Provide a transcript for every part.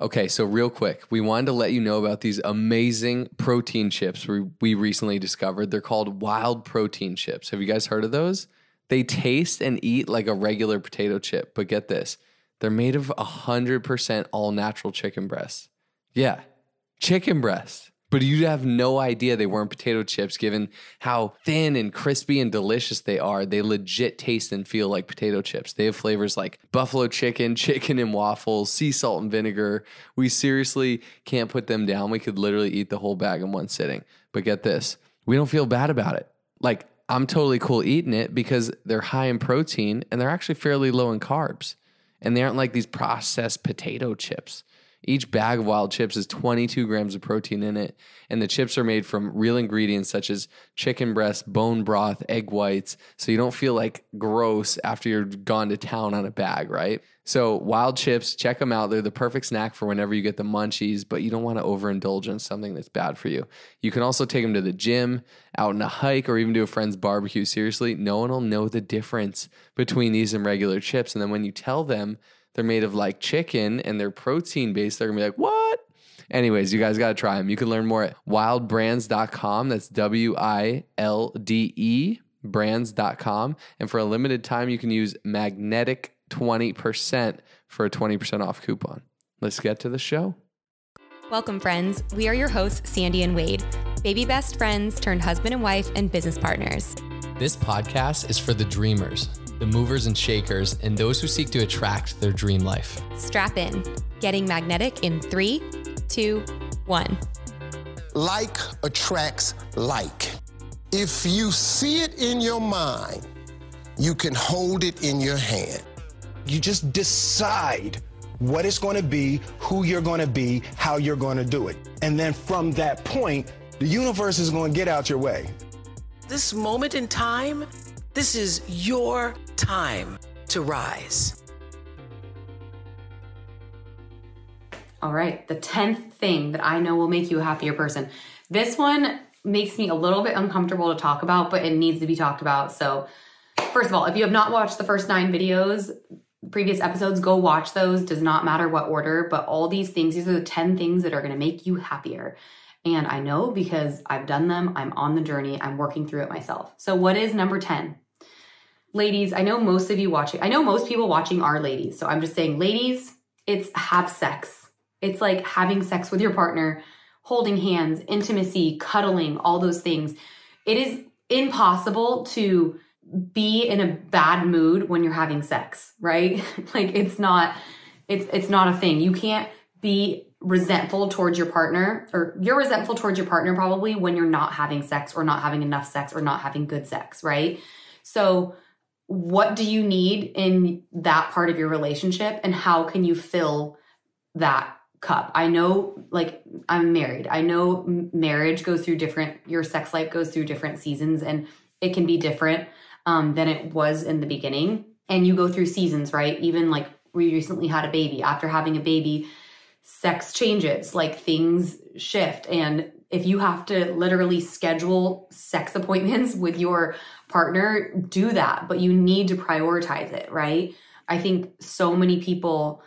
Okay, so real quick, we wanted to let you know about these amazing protein chips we, we recently discovered. They're called Wilde protein chips. Have you guys heard of those? They taste and eat like a regular potato chip, but get this they're made of 100% all natural chicken breast. Yeah, chicken breast. But you'd have no idea they weren't potato chips given how thin and crispy and delicious they are. They legit taste and feel like potato chips. They have flavors like buffalo chicken, chicken and waffles, sea salt and vinegar. We seriously can't put them down. We could literally eat the whole bag in one sitting. But get this we don't feel bad about it. Like, I'm totally cool eating it because they're high in protein and they're actually fairly low in carbs. And they aren't like these processed potato chips. Each bag of Wilde chips has 22 grams of protein in it, and the chips are made from real ingredients such as chicken breast, bone broth, egg whites, so you don't feel like gross after you're gone to town on a bag, right? So, Wilde chips, check them out. They're the perfect snack for whenever you get the munchies, but you don't want to overindulge in something that's bad for you. You can also take them to the gym, out on a hike, or even do a friend's barbecue. Seriously, no one will know the difference between these and regular chips. And then when you tell them, they're made of like chicken and they're protein based. They're gonna be like, what? Anyways, you guys got to try them. You can learn more at wildebrands.com. That's W I L D E brands.com. And for a limited time, you can use magnetic 20% for a 20% off coupon. Let's get to the show. Welcome, friends. We are your hosts, Sandy and Wade, baby best friends turned husband and wife and business partners. This podcast is for the dreamers the movers and shakers, and those who seek to attract their dream life. Strap in. Getting magnetic in three, two, one. Like attracts like. If you see it in your mind, you can hold it in your hand. You just decide what it's going to be, who you're going to be, how you're going to do it. And then from that point, the universe is going to get out your way. This moment in time, this is your time to rise. All right, the 10th thing that I know will make you a happier person. This one makes me a little bit uncomfortable to talk about, but it needs to be talked about. So, first of all, if you have not watched the first nine videos, previous episodes, go watch those. Does not matter what order, but all these things, these are the 10 things that are going to make you happier. And I know because I've done them, I'm on the journey, I'm working through it myself. So, what is number 10? Ladies, I know most of you watching, I know most people watching are ladies. So I'm just saying, ladies, it's have sex. It's like having sex with your partner, holding hands, intimacy, cuddling, all those things. It is impossible to be in a bad mood when you're having sex, right? like it's not it's it's not a thing. You can't be resentful towards your partner or you're resentful towards your partner probably when you're not having sex or not having enough sex or not having good sex, right? So what do you need in that part of your relationship and how can you fill that cup? I know like i'm married. I know marriage goes through different your sex life goes through different seasons and it can be different um, than it was in the beginning. And you go through seasons right? Even like we recently had a baby. After having a baby sex changes like things shift and if you have to literally schedule sex appointments with your partner, do that, but you need to prioritize it, right? I think so many people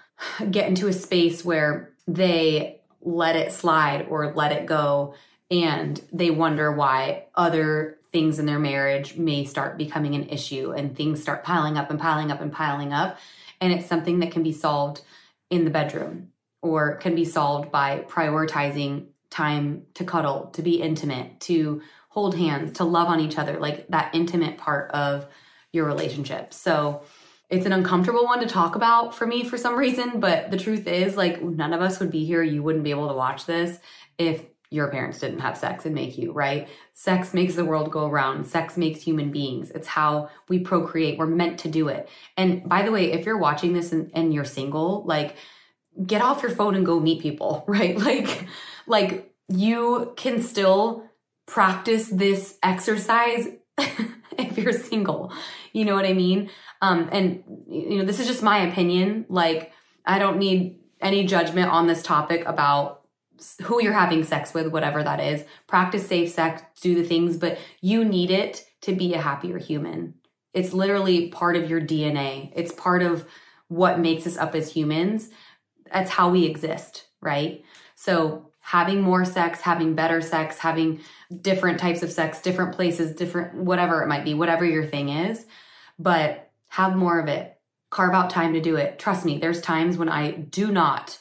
get into a space where they let it slide or let it go and they wonder why other things in their marriage may start becoming an issue and things start piling up and piling up and piling up and it's something that can be solved in the bedroom or can be solved by prioritizing time to cuddle, to be intimate, to hold hands, to love on each other, like that intimate part of your relationship. So it's an uncomfortable one to talk about for me for some reason, but the truth is, like, none of us would be here. You wouldn't be able to watch this if your parents didn't have sex and make you, right? Sex makes the world go around. Sex makes human beings. It's how we procreate. We're meant to do it. And by the way, if you're watching this and, and you're single, like, get off your phone and go meet people, right? Like, like you can still practice this exercise if you're single. You know what I mean? Um, and you know, this is just my opinion. Like, I don't need any judgment on this topic about who you're having sex with, whatever that is. Practice safe sex, do the things, but you need it to be a happier human. It's literally part of your DNA. It's part of what makes us up as humans that's how we exist, right? So having more sex, having better sex, having different types of sex, different places, different whatever it might be, whatever your thing is, but have more of it. Carve out time to do it. Trust me, there's times when I do not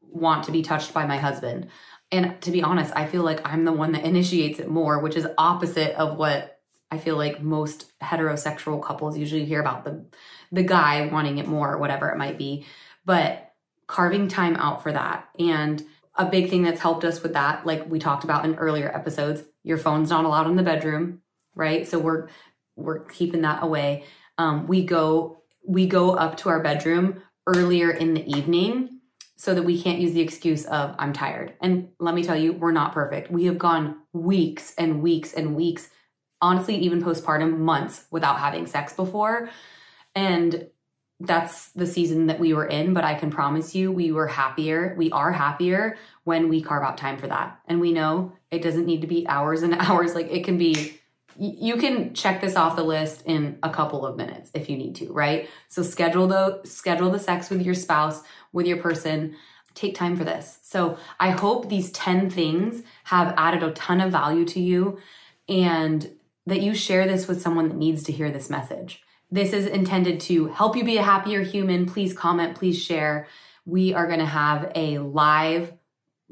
want to be touched by my husband. And to be honest, I feel like I'm the one that initiates it more, which is opposite of what I feel like most heterosexual couples usually hear about the the guy wanting it more or whatever it might be. But carving time out for that and a big thing that's helped us with that, like we talked about in earlier episodes, your phone's not allowed in the bedroom, right? So we're we're keeping that away. Um, we go we go up to our bedroom earlier in the evening so that we can't use the excuse of I'm tired. And let me tell you, we're not perfect. We have gone weeks and weeks and weeks, honestly, even postpartum months without having sex before. And that's the season that we were in, but I can promise you we were happier. We are happier when we carve out time for that. And we know it doesn't need to be hours and hours. Like it can be, you can check this off the list in a couple of minutes if you need to, right? So schedule the, schedule the sex with your spouse, with your person. Take time for this. So I hope these 10 things have added a ton of value to you and that you share this with someone that needs to hear this message. This is intended to help you be a happier human. Please comment, please share. We are going to have a live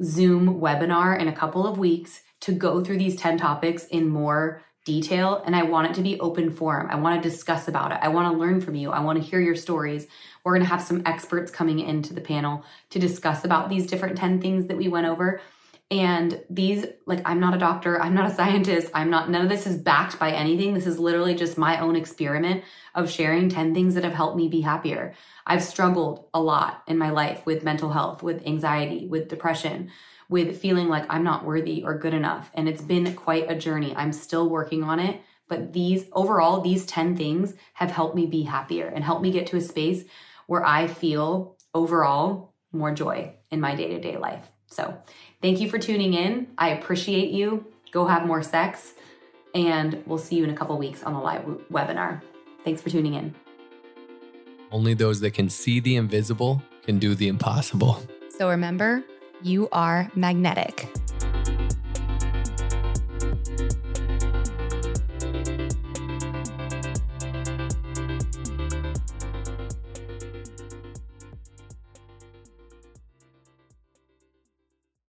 Zoom webinar in a couple of weeks to go through these 10 topics in more detail. And I want it to be open forum. I want to discuss about it. I want to learn from you. I want to hear your stories. We're going to have some experts coming into the panel to discuss about these different 10 things that we went over. And these, like, I'm not a doctor, I'm not a scientist, I'm not, none of this is backed by anything. This is literally just my own experiment of sharing 10 things that have helped me be happier. I've struggled a lot in my life with mental health, with anxiety, with depression, with feeling like I'm not worthy or good enough. And it's been quite a journey. I'm still working on it. But these, overall, these 10 things have helped me be happier and helped me get to a space where I feel overall more joy in my day to day life. So, thank you for tuning in. I appreciate you. Go have more sex, and we'll see you in a couple weeks on the live webinar. Thanks for tuning in. Only those that can see the invisible can do the impossible. So, remember, you are magnetic.